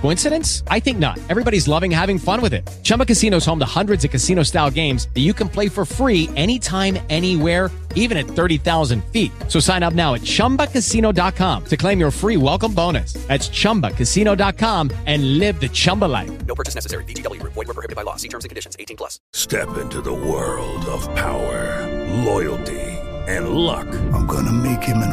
Coincidence? I think not. Everybody's loving having fun with it. Chumba Casino is home to hundreds of casino style games that you can play for free anytime, anywhere, even at 30,000 feet. So sign up now at chumbacasino.com to claim your free welcome bonus. That's chumbacasino.com and live the Chumba life. No purchase necessary. VGW Group. Void were prohibited by law. See terms and conditions. 18 plus. Step into the world of power, loyalty, and luck. I'm gonna make him an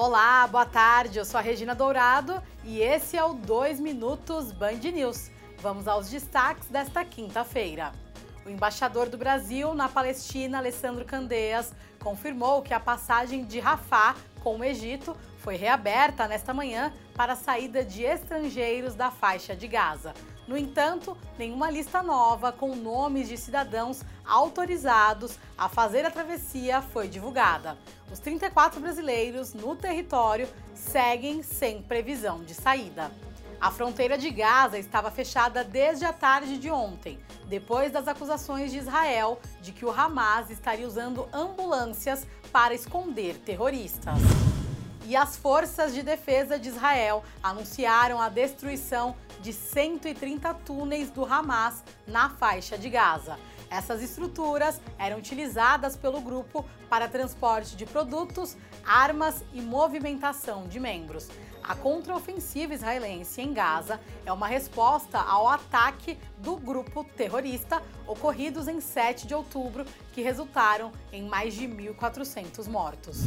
Olá, boa tarde. Eu sou a Regina Dourado e esse é o 2 Minutos Band News. Vamos aos destaques desta quinta-feira. O embaixador do Brasil na Palestina, Alessandro Candeias, confirmou que a passagem de Rafah com o Egito foi reaberta nesta manhã para a saída de estrangeiros da faixa de Gaza. No entanto, nenhuma lista nova com nomes de cidadãos autorizados a fazer a travessia foi divulgada. Os 34 brasileiros no território seguem sem previsão de saída. A fronteira de Gaza estava fechada desde a tarde de ontem, depois das acusações de Israel de que o Hamas estaria usando ambulâncias para esconder terroristas. E as forças de defesa de Israel anunciaram a destruição de 130 túneis do Hamas na faixa de Gaza. Essas estruturas eram utilizadas pelo grupo para transporte de produtos, armas e movimentação de membros. A contraofensiva israelense em Gaza é uma resposta ao ataque do grupo terrorista ocorridos em 7 de outubro, que resultaram em mais de 1.400 mortos.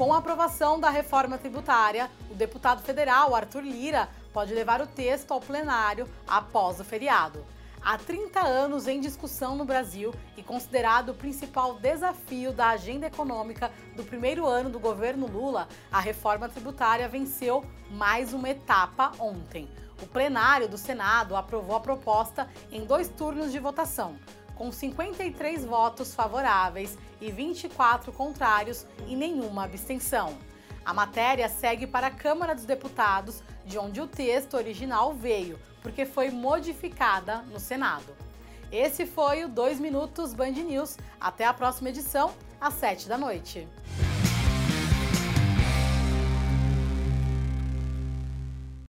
Com a aprovação da reforma tributária, o deputado federal Arthur Lira pode levar o texto ao plenário após o feriado. Há 30 anos em discussão no Brasil e considerado o principal desafio da agenda econômica do primeiro ano do governo Lula, a reforma tributária venceu mais uma etapa ontem. O plenário do Senado aprovou a proposta em dois turnos de votação, com 53 votos favoráveis e 24 contrários e nenhuma abstenção. A matéria segue para a Câmara dos Deputados, de onde o texto original veio, porque foi modificada no Senado. Esse foi o 2 Minutos Band News. Até a próxima edição, às 7 da noite.